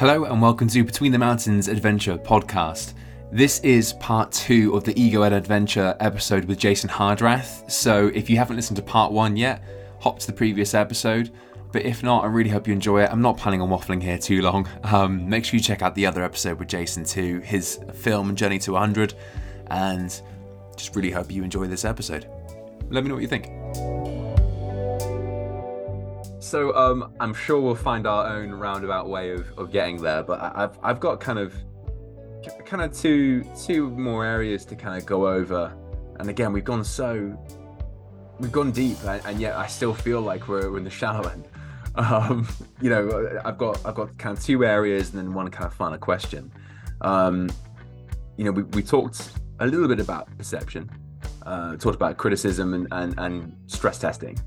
Hello and welcome to Between the Mountains Adventure podcast. This is part two of the Ego Ed Adventure episode with Jason Hardrath. So if you haven't listened to part one yet, hop to the previous episode. But if not, I really hope you enjoy it. I'm not planning on waffling here too long. Um, make sure you check out the other episode with Jason too, his film Journey to 100, and just really hope you enjoy this episode. Let me know what you think. So um, I'm sure we'll find our own roundabout way of, of getting there, but I've I've got kind of kind of two two more areas to kind of go over, and again we've gone so we've gone deep, and, and yet I still feel like we're, we're in the shallow end. Um, you know, I've got I've got kind of two areas and then one kind of final question. Um, you know, we, we talked a little bit about perception, uh, talked about criticism and, and, and stress testing.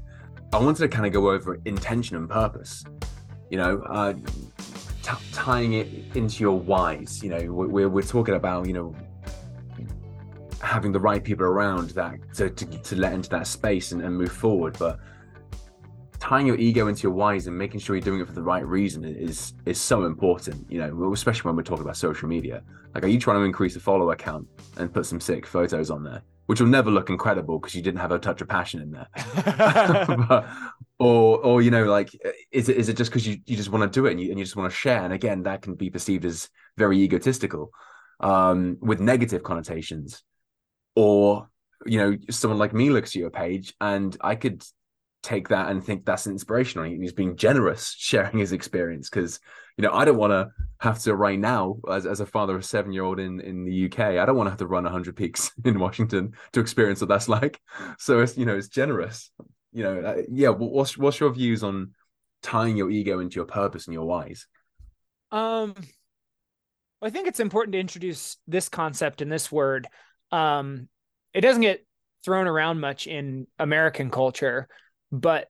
I wanted to kind of go over intention and purpose. You know, uh, t- tying it into your whys. You know, we're we're talking about you know having the right people around that to to, to let into that space and, and move forward, but tying your ego into your whys and making sure you're doing it for the right reason is is so important you know especially when we're talking about social media like are you trying to increase the follower count and put some sick photos on there which will never look incredible because you didn't have a touch of passion in there. but, or, or you know, like, is it is it just because you, you just want to do it and you, and you just want to share? And again, that can be perceived as very egotistical, um, with negative connotations. Or you know, someone like me looks at your page and I could take that and think that's an inspiration on you. And he's being generous, sharing his experience because you know I don't want to have to right now as, as a father of a seven year old in in the UK. I don't want to have to run hundred peaks in Washington to experience what that's like. So it's you know it's generous. You know, uh, yeah. What's what's your views on tying your ego into your purpose and your whys? Um, I think it's important to introduce this concept and this word. Um, it doesn't get thrown around much in American culture but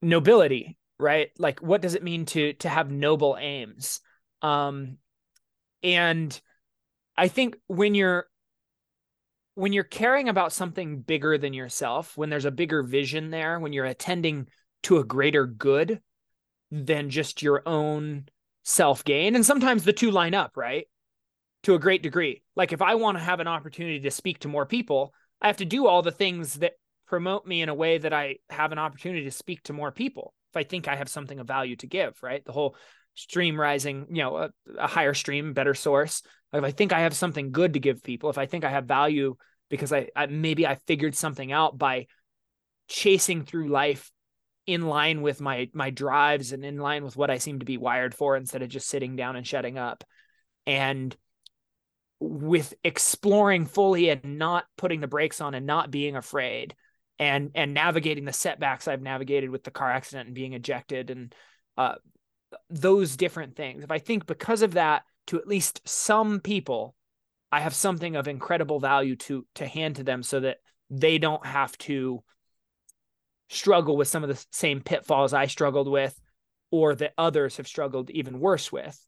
nobility right? Like what does it mean to to have noble aims? Um and i think when you're when you're caring about something bigger than yourself when there's a bigger vision there when you're attending to a greater good than just your own self gain and sometimes the two line up right? To a great degree. Like if i want to have an opportunity to speak to more people i have to do all the things that promote me in a way that I have an opportunity to speak to more people. If I think I have something of value to give, right? The whole stream rising, you know, a, a higher stream, better source. If I think I have something good to give people, if I think I have value because I, I maybe I figured something out by chasing through life in line with my my drives and in line with what I seem to be wired for instead of just sitting down and shutting up. And with exploring fully and not putting the brakes on and not being afraid and and navigating the setbacks I've navigated with the car accident and being ejected and uh, those different things. If I think because of that, to at least some people, I have something of incredible value to to hand to them, so that they don't have to struggle with some of the same pitfalls I struggled with, or that others have struggled even worse with.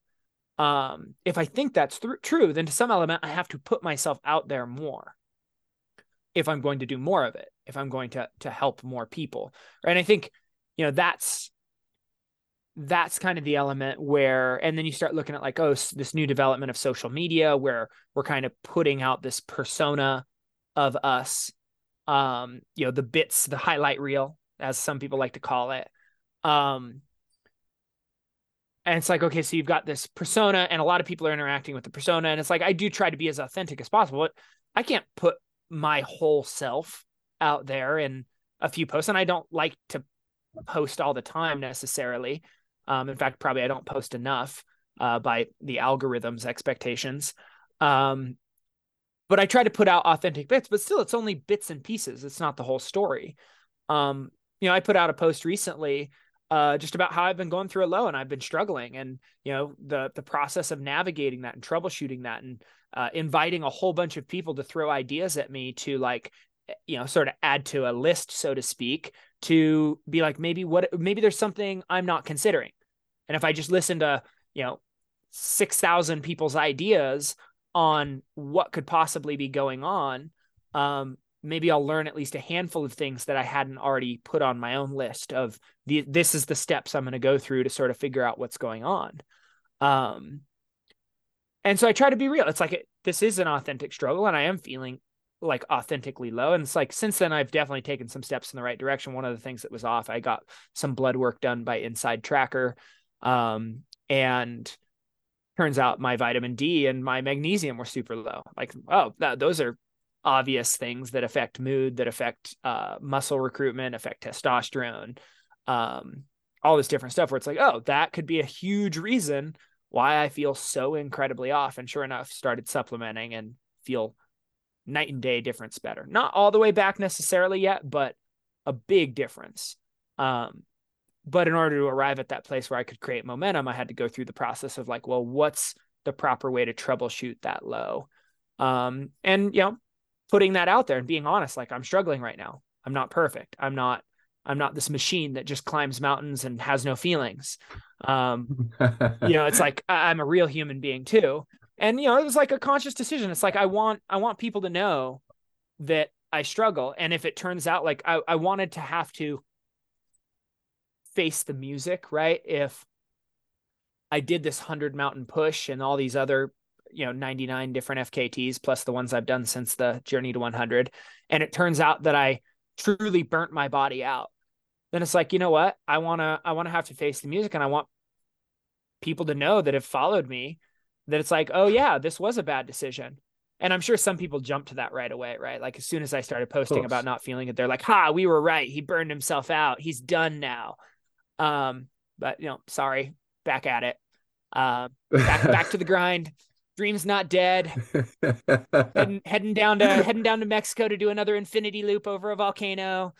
Um, if I think that's th- true, then to some element, I have to put myself out there more if I'm going to do more of it, if I'm going to to help more people. Right. And I think, you know, that's that's kind of the element where and then you start looking at like oh this new development of social media where we're kind of putting out this persona of us um you know the bits the highlight reel as some people like to call it um and it's like okay so you've got this persona and a lot of people are interacting with the persona and it's like i do try to be as authentic as possible but i can't put my whole self out there in a few posts and I don't like to post all the time necessarily. Um, in fact, probably I don't post enough uh, by the algorithm's expectations. Um, but I try to put out authentic bits, but still, it's only bits and pieces. It's not the whole story. Um, you know, I put out a post recently uh, just about how I've been going through a low and I've been struggling, and you know the the process of navigating that and troubleshooting that, and uh, inviting a whole bunch of people to throw ideas at me to like you know sort of add to a list so to speak to be like maybe what maybe there's something i'm not considering and if i just listen to you know 6000 people's ideas on what could possibly be going on um maybe i'll learn at least a handful of things that i hadn't already put on my own list of the this is the steps i'm going to go through to sort of figure out what's going on Um, and so I try to be real. It's like it, this is an authentic struggle, and I am feeling like authentically low. And it's like since then, I've definitely taken some steps in the right direction. One of the things that was off, I got some blood work done by InsideTracker, um, and turns out my vitamin D and my magnesium were super low. Like, oh, that, those are obvious things that affect mood, that affect uh, muscle recruitment, affect testosterone, um, all this different stuff. Where it's like, oh, that could be a huge reason why I feel so incredibly off. And sure enough, started supplementing and feel night and day difference better. Not all the way back necessarily yet, but a big difference. Um, but in order to arrive at that place where I could create momentum, I had to go through the process of like, well, what's the proper way to troubleshoot that low? Um, and you know, putting that out there and being honest, like I'm struggling right now. I'm not perfect. I'm not I'm not this machine that just climbs mountains and has no feelings. Um, you know, it's like I'm a real human being too. And you know, it was like a conscious decision. It's like I want I want people to know that I struggle. And if it turns out like I, I wanted to have to face the music, right? If I did this 100 mountain push and all these other, you know, 99 different FKTs plus the ones I've done since the journey to 100, and it turns out that I truly burnt my body out, then it's like, you know what? I want to I want to have to face the music and I want people to know that have followed me that it's like, "Oh yeah, this was a bad decision." And I'm sure some people jump to that right away, right? Like as soon as I started posting about not feeling it, they're like, "Ha, we were right. He burned himself out. He's done now." Um, but you know, sorry, back at it. Uh, back back to the grind. Dream's not dead. heading, heading down to heading down to Mexico to do another infinity loop over a volcano.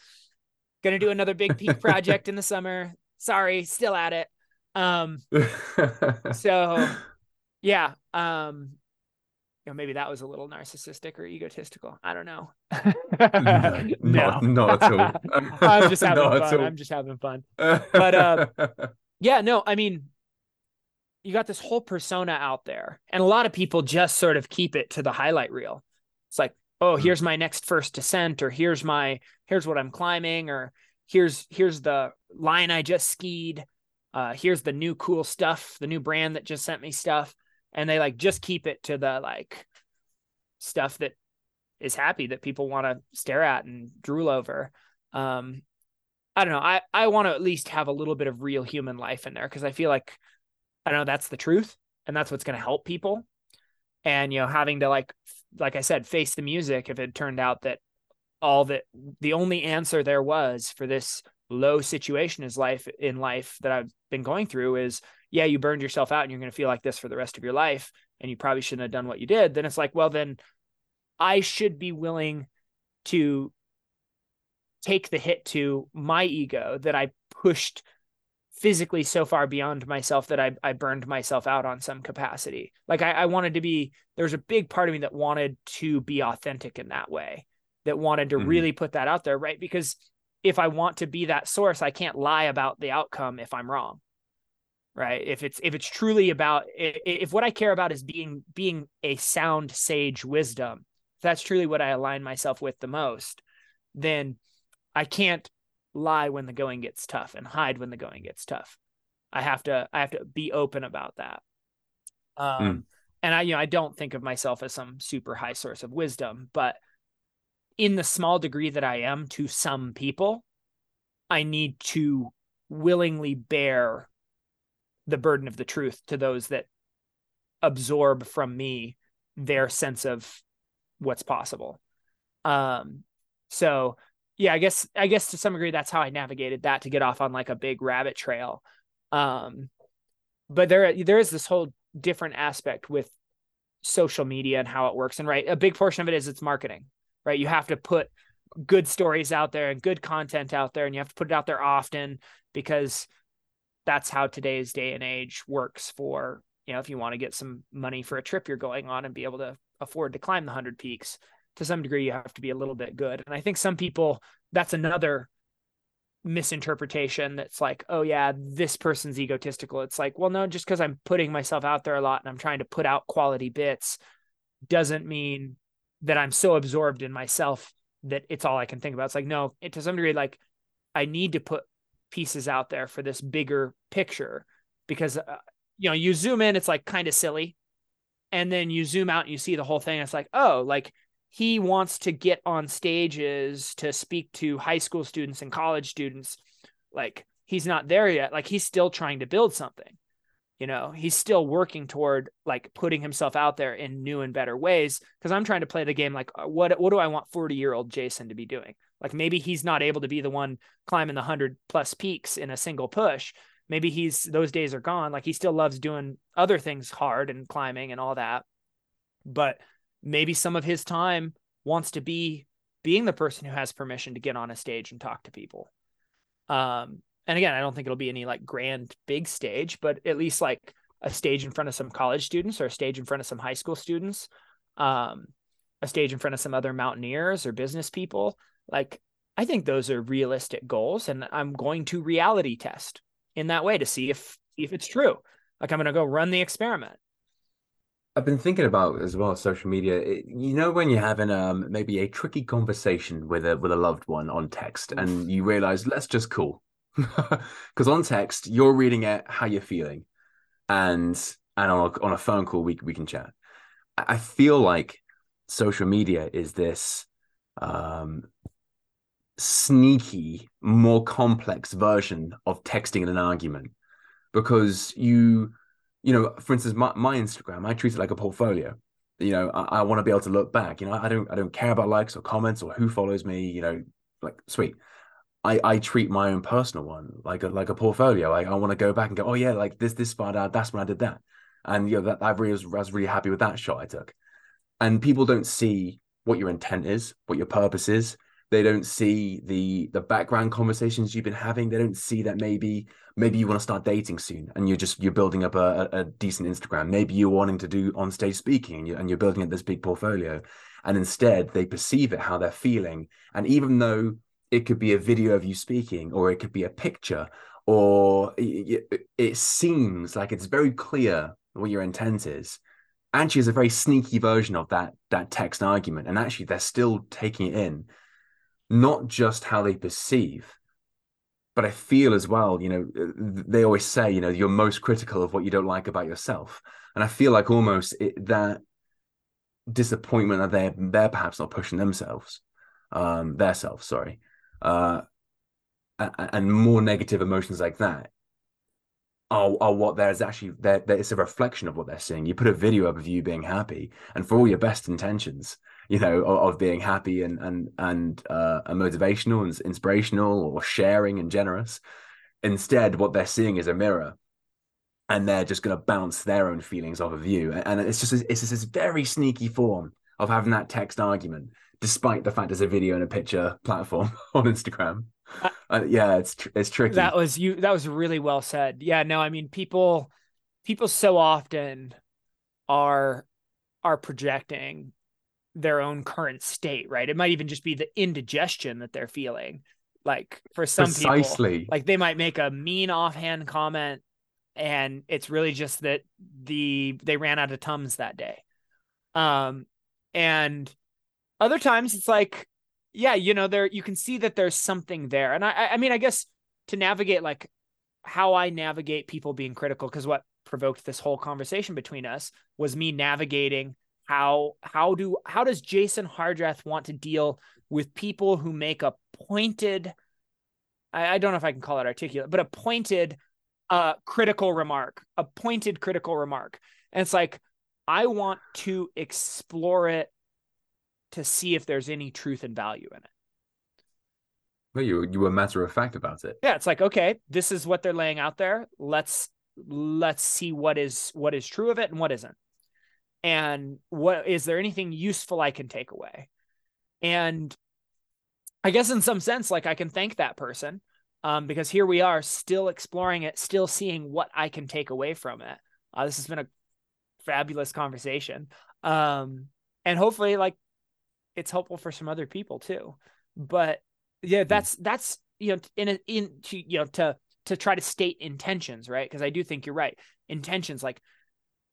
Gonna do another big peak project in the summer. Sorry, still at it. Um, so yeah. Um, you know, maybe that was a little narcissistic or egotistical. I don't know. no, not at all. I'm just having fun. I'm just having fun. But uh, yeah, no, I mean, you got this whole persona out there, and a lot of people just sort of keep it to the highlight reel. It's like, oh, hmm. here's my next first descent, or here's my here's what I'm climbing, or here's here's the line I just skied. Uh, here's the new cool stuff, the new brand that just sent me stuff and they like just keep it to the like stuff that is happy that people want to stare at and drool over. Um, I don't know. I I want to at least have a little bit of real human life in there because I feel like I know that's the truth and that's what's going to help people. And you know, having to like like I said, face the music. If it turned out that all that the only answer there was for this low situation is life in life that I've been going through is yeah, you burned yourself out and you're going to feel like this for the rest of your life and you probably shouldn't have done what you did, then it's like, well, then I should be willing to take the hit to my ego that I pushed physically so far beyond myself that I, I burned myself out on some capacity. Like I, I wanted to be, there was a big part of me that wanted to be authentic in that way, that wanted to mm-hmm. really put that out there, right? Because if I want to be that source, I can't lie about the outcome if I'm wrong right? If it's if it's truly about if what i care about is being being a sound sage wisdom that's truly what i align myself with the most then i can't lie when the going gets tough and hide when the going gets tough. I have to i have to be open about that. Um mm. and i you know i don't think of myself as some super high source of wisdom but in the small degree that i am to some people i need to willingly bear the burden of the truth to those that absorb from me their sense of what's possible. Um, so yeah, I guess I guess to some degree that's how I navigated that to get off on like a big rabbit trail. Um, but there there is this whole different aspect with social media and how it works. And right, a big portion of it is it's marketing. Right, you have to put good stories out there and good content out there, and you have to put it out there often because that's how today's day and age works for you know if you want to get some money for a trip you're going on and be able to afford to climb the 100 peaks to some degree you have to be a little bit good. And i think some people that's another misinterpretation that's like oh yeah this person's egotistical. It's like well no just because i'm putting myself out there a lot and i'm trying to put out quality bits doesn't mean that i'm so absorbed in myself that it's all i can think about. It's like no it, to some degree like i need to put pieces out there for this bigger picture because uh, you know, you zoom in, it's like kind of silly. And then you zoom out and you see the whole thing. It's like, oh, like he wants to get on stages to speak to high school students and college students. Like he's not there yet. Like he's still trying to build something. You know, he's still working toward like putting himself out there in new and better ways. Cause I'm trying to play the game like, uh, what, what do I want 40 year old Jason to be doing? Like maybe he's not able to be the one climbing the 100 plus peaks in a single push, maybe he's those days are gone. Like he still loves doing other things hard and climbing and all that. But maybe some of his time wants to be being the person who has permission to get on a stage and talk to people. Um, and again, I don't think it'll be any like grand big stage, but at least like a stage in front of some college students or a stage in front of some high school students, um, a stage in front of some other mountaineers or business people. Like I think those are realistic goals, and I'm going to reality test in that way to see if if it's true. Like I'm going to go run the experiment. I've been thinking about as well social media. It, you know when you're having um maybe a tricky conversation with a with a loved one on text, and you realize let's just call because on text you're reading it how you're feeling, and and on a, on a phone call we we can chat. I feel like social media is this um sneaky, more complex version of texting in an argument because you, you know, for instance, my, my Instagram, I treat it like a portfolio. You know, I, I want to be able to look back. You know, I don't, I don't care about likes or comments or who follows me. You know, like sweet. I, I treat my own personal one like a like a portfolio. Like I want to go back and go, oh yeah, like this this spot out, that's when I did that, and you know that I really was, was really happy with that shot I took. And people don't see what your intent is, what your purpose is, they don't see the the background conversations you've been having. They don't see that maybe maybe you want to start dating soon and you're just you're building up a, a decent instagram. Maybe you're wanting to do on stage speaking and you're, and you're building up this big portfolio. And instead they perceive it how they're feeling. And even though it could be a video of you speaking or it could be a picture or it, it seems like it's very clear what your intent is. Actually is a very sneaky version of that that text argument. And actually they're still taking it in not just how they perceive, but I feel as well, you know, they always say, you know, you're most critical of what you don't like about yourself. And I feel like almost it, that disappointment that they're, they're perhaps not pushing themselves, um, their self, sorry, uh, and more negative emotions like that are, are what there's actually there it's a reflection of what they're seeing you put a video up of you being happy and for all your best intentions you know of, of being happy and and and uh, motivational and inspirational or sharing and generous. Instead what they're seeing is a mirror and they're just going to bounce their own feelings off of you. And it's just it's just this very sneaky form of having that text argument despite the fact there's a video and a picture platform on instagram. Uh, yeah it's tr- it's tricky. That was you that was really well said. Yeah no i mean people people so often are are projecting their own current state, right? It might even just be the indigestion that they're feeling. Like for some Precisely. people, like they might make a mean offhand comment and it's really just that the they ran out of tums that day. Um and other times it's like yeah, you know, there you can see that there's something there. And I I mean, I guess to navigate like how I navigate people being critical because what provoked this whole conversation between us was me navigating how how do how does Jason Hardrath want to deal with people who make a pointed I, I don't know if I can call it articulate, but a pointed uh critical remark, a pointed critical remark. And it's like I want to explore it to see if there's any truth and value in it. Well, you you were matter of fact about it. Yeah, it's like okay, this is what they're laying out there. Let's let's see what is what is true of it and what isn't and what is there anything useful I can take away? And I guess in some sense, like I can thank that person um, because here we are still exploring it, still seeing what I can take away from it. Uh, this has been a fabulous conversation. Um, and hopefully like it's helpful for some other people too. But yeah, hmm. that's, that's, you know, in, a, in, to, you know, to, to try to state intentions, right? Cause I do think you're right. Intentions, like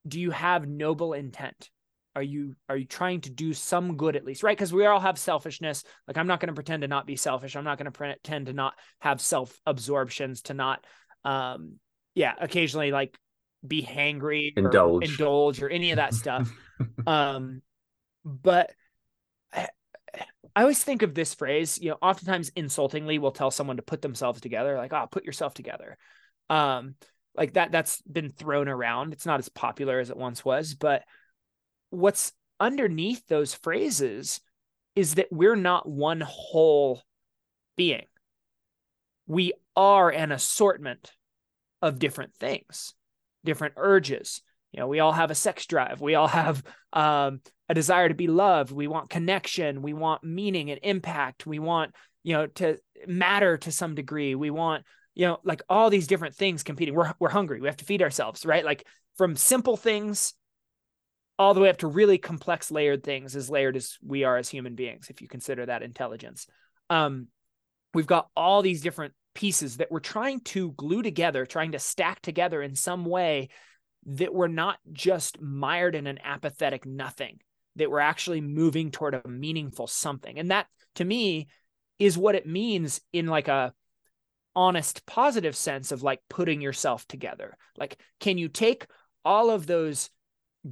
do you have noble intent? Are you are you trying to do some good at least, right? Because we all have selfishness. Like I'm not going to pretend to not be selfish. I'm not going to pretend to not have self absorptions. To not, um, yeah, occasionally like be hangry indulge. or indulge or any of that stuff. um, but I, I always think of this phrase, you know, oftentimes insultingly we'll tell someone to put themselves together, like, oh, put yourself together. Um, like that, that's been thrown around. It's not as popular as it once was, but what's underneath those phrases is that we're not one whole being. We are an assortment of different things, different urges. You know, we all have a sex drive. We all have um, a desire to be loved. We want connection. We want meaning and impact. We want, you know, to matter to some degree. We want, you know, like all these different things competing. We're we're hungry. We have to feed ourselves, right? Like from simple things all the way up to really complex layered things as layered as we are as human beings if you consider that intelligence um, we've got all these different pieces that we're trying to glue together trying to stack together in some way that we're not just mired in an apathetic nothing that we're actually moving toward a meaningful something and that to me is what it means in like a honest positive sense of like putting yourself together like can you take all of those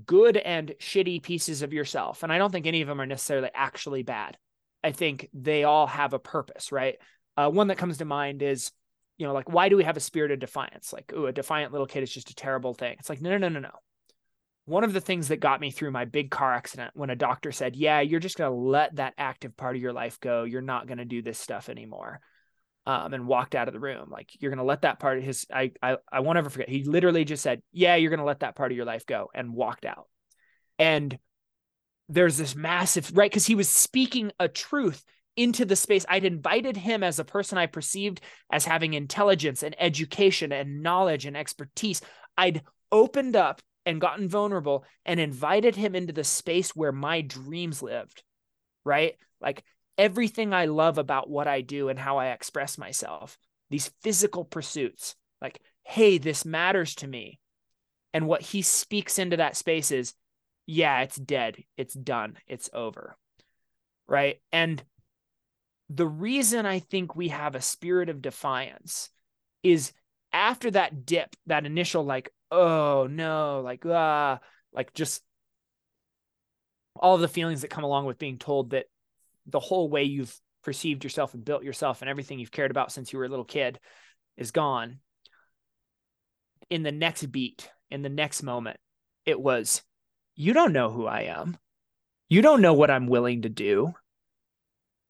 good and shitty pieces of yourself. And I don't think any of them are necessarily actually bad. I think they all have a purpose, right? Uh, one that comes to mind is, you know, like, why do we have a spirit of defiance? Like, oh, a defiant little kid is just a terrible thing. It's like, no, no, no, no, no. One of the things that got me through my big car accident when a doctor said, yeah, you're just going to let that active part of your life go. You're not going to do this stuff anymore. Um, and walked out of the room. Like you're gonna let that part of his I I I won't ever forget. He literally just said, Yeah, you're gonna let that part of your life go and walked out. And there's this massive right because he was speaking a truth into the space. I'd invited him as a person I perceived as having intelligence and education and knowledge and expertise. I'd opened up and gotten vulnerable and invited him into the space where my dreams lived. Right. Like everything I love about what I do and how I express myself, these physical pursuits, like, hey, this matters to me. And what he speaks into that space is, yeah, it's dead. It's done. It's over. Right. And the reason I think we have a spirit of defiance is after that dip, that initial, like, oh no, like, ah, like just all the feelings that come along with being told that the whole way you've perceived yourself and built yourself and everything you've cared about since you were a little kid is gone. In the next beat, in the next moment, it was, you don't know who I am. You don't know what I'm willing to do.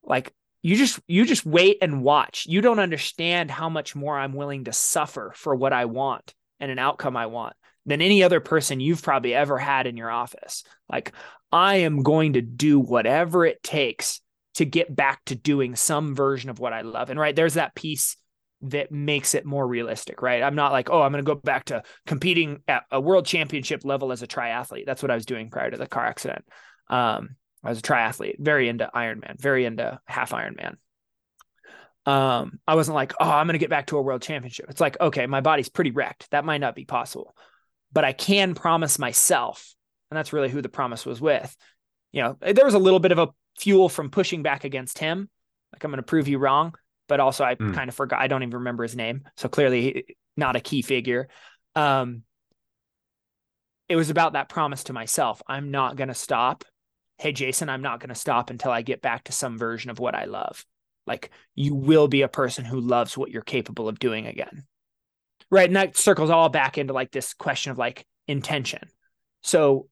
Like you just you just wait and watch. You don't understand how much more I'm willing to suffer for what I want and an outcome I want than any other person you've probably ever had in your office. Like I am going to do whatever it takes to get back to doing some version of what I love. And right there's that piece that makes it more realistic, right? I'm not like, oh, I'm going to go back to competing at a world championship level as a triathlete. That's what I was doing prior to the car accident. Um, I was a triathlete, very into Ironman, very into half Ironman. Um, I wasn't like, oh, I'm going to get back to a world championship. It's like, okay, my body's pretty wrecked. That might not be possible, but I can promise myself, and that's really who the promise was with. You know, there was a little bit of a fuel from pushing back against him. Like I'm going to prove you wrong, but also I mm. kind of forgot. I don't even remember his name, so clearly not a key figure. Um, it was about that promise to myself. I'm not going to stop. Hey, Jason, I'm not going to stop until I get back to some version of what I love. Like you will be a person who loves what you're capable of doing again. Right. And that circles all back into like this question of like intention. So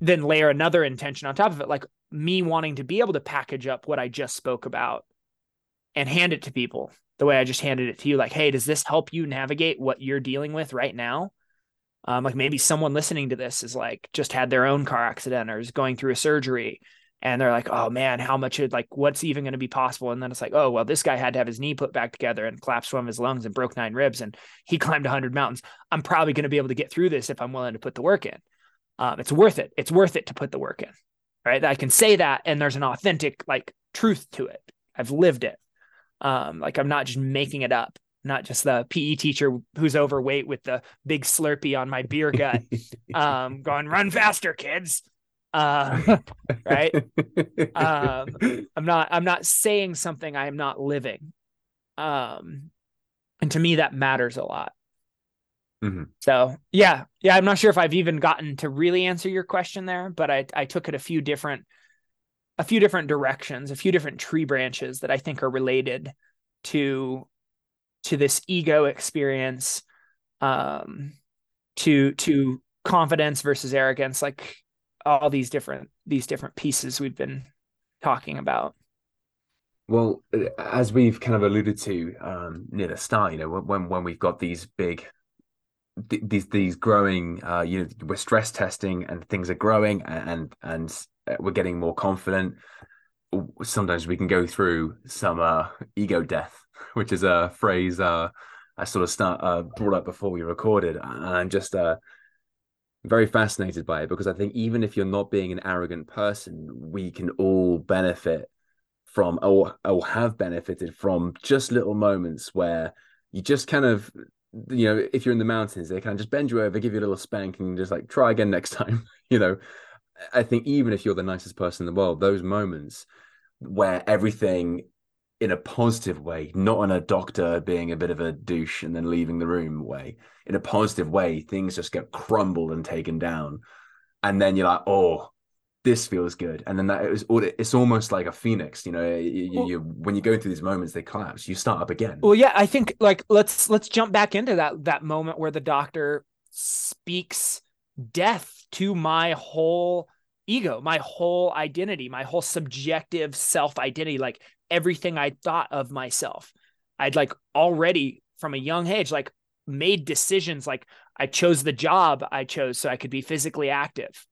then layer another intention on top of it, like me wanting to be able to package up what I just spoke about and hand it to people the way I just handed it to you. Like, hey, does this help you navigate what you're dealing with right now? Um, like maybe someone listening to this is like just had their own car accident or is going through a surgery and they're like, oh man, how much it like what's even going to be possible? And then it's like, oh well, this guy had to have his knee put back together and collapsed one of his lungs and broke nine ribs and he climbed hundred mountains. I'm probably going to be able to get through this if I'm willing to put the work in. Um, it's worth it. It's worth it to put the work in right? I can say that and there's an authentic like truth to it. I've lived it. Um, like I'm not just making it up, not just the PE teacher who's overweight with the big Slurpee on my beer gut, um, going run faster, kids. Uh, right. Um, I'm not, I'm not saying something I am not living. Um, and to me, that matters a lot. Mm-hmm. So yeah, yeah, I'm not sure if I've even gotten to really answer your question there, but I I took it a few different a few different directions, a few different tree branches that I think are related to to this ego experience, um, to to confidence versus arrogance, like all these different these different pieces we've been talking about. Well, as we've kind of alluded to um, near the start, you know, when when we've got these big these these growing uh you know we're stress testing and things are growing and and uh, we're getting more confident. Sometimes we can go through some uh ego death which is a phrase uh i sort of start uh brought up before we recorded and i'm just uh very fascinated by it because i think even if you're not being an arrogant person we can all benefit from or, or have benefited from just little moments where you just kind of you know, if you're in the mountains, they kind of just bend you over, give you a little spank, and just like try again next time. you know, I think even if you're the nicest person in the world, those moments where everything in a positive way, not on a doctor being a bit of a douche and then leaving the room way, in a positive way, things just get crumbled and taken down. And then you're like, oh, this feels good. And then that it was it's almost like a phoenix you know you, well, you, when you go through these moments they collapse. You start up again. Well yeah i think like let's let's jump back into that that moment where the doctor speaks death to my whole ego my whole identity my whole subjective self identity like everything i thought of myself. I'd like already from a young age like made decisions like i chose the job i chose so i could be physically active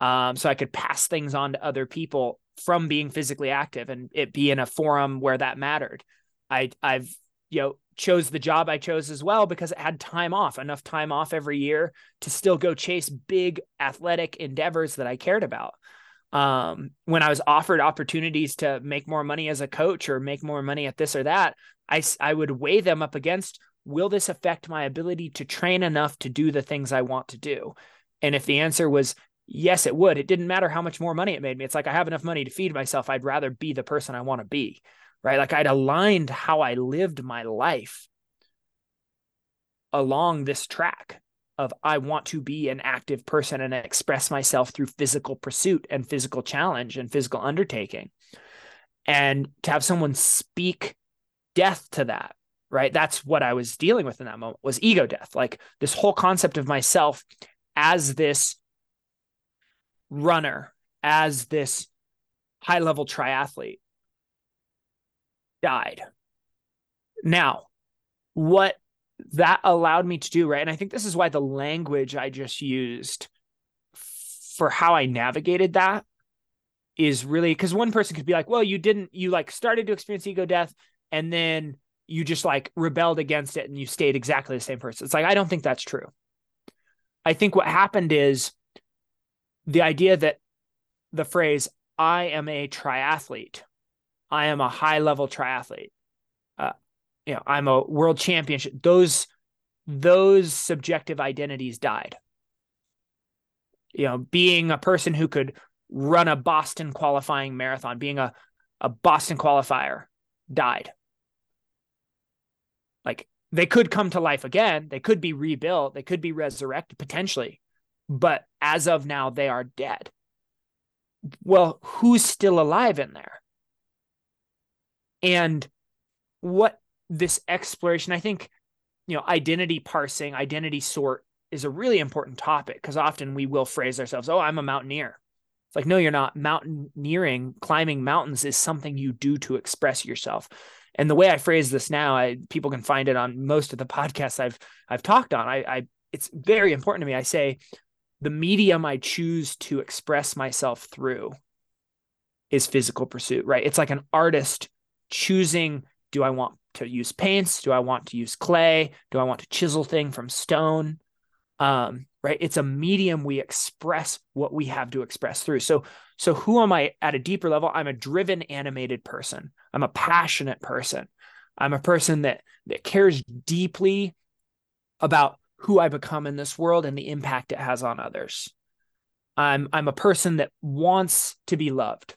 um, so I could pass things on to other people from being physically active and it be in a forum where that mattered. I I've you know chose the job I chose as well because it had time off, enough time off every year to still go chase big athletic endeavors that I cared about. Um, when I was offered opportunities to make more money as a coach or make more money at this or that, I I would weigh them up against will this affect my ability to train enough to do the things I want to do? And if the answer was yes, it would. It didn't matter how much more money it made me. It's like I have enough money to feed myself. I'd rather be the person I want to be, right? Like I'd aligned how I lived my life along this track of I want to be an active person and express myself through physical pursuit and physical challenge and physical undertaking. And to have someone speak death to that, right? That's what I was dealing with in that moment was ego death. Like this whole concept of myself as this runner as this high level triathlete died. Now, what that allowed me to do, right? And I think this is why the language I just used for how I navigated that is really because one person could be like, well, you didn't, you like started to experience ego death and then you just like rebelled against it and you stayed exactly the same person. It's like, I don't think that's true. I think what happened is the idea that the phrase "I am a triathlete," I am a high level triathlete, uh, you know, I'm a world championship. Those those subjective identities died. You know, being a person who could run a Boston qualifying marathon, being a a Boston qualifier, died. Like they could come to life again. They could be rebuilt. They could be resurrected potentially but as of now, they are dead. Well, who's still alive in there? And what this exploration, I think, you know, identity parsing, identity sort is a really important topic because often we will phrase ourselves, oh, I'm a mountaineer. It's like, no, you're not. Mountaineering, climbing mountains is something you do to express yourself. And the way I phrase this now, I, people can find it on most of the podcasts I've I've talked on. I, I it's very important to me. I say the medium I choose to express myself through is physical pursuit, right? It's like an artist choosing do I want to use paints? Do I want to use clay? Do I want to chisel thing from stone? Um, right? It's a medium we express what we have to express through. So, so who am I at a deeper level? I'm a driven, animated person. I'm a passionate person. I'm a person that that cares deeply about who I become in this world and the impact it has on others. I'm I'm a person that wants to be loved.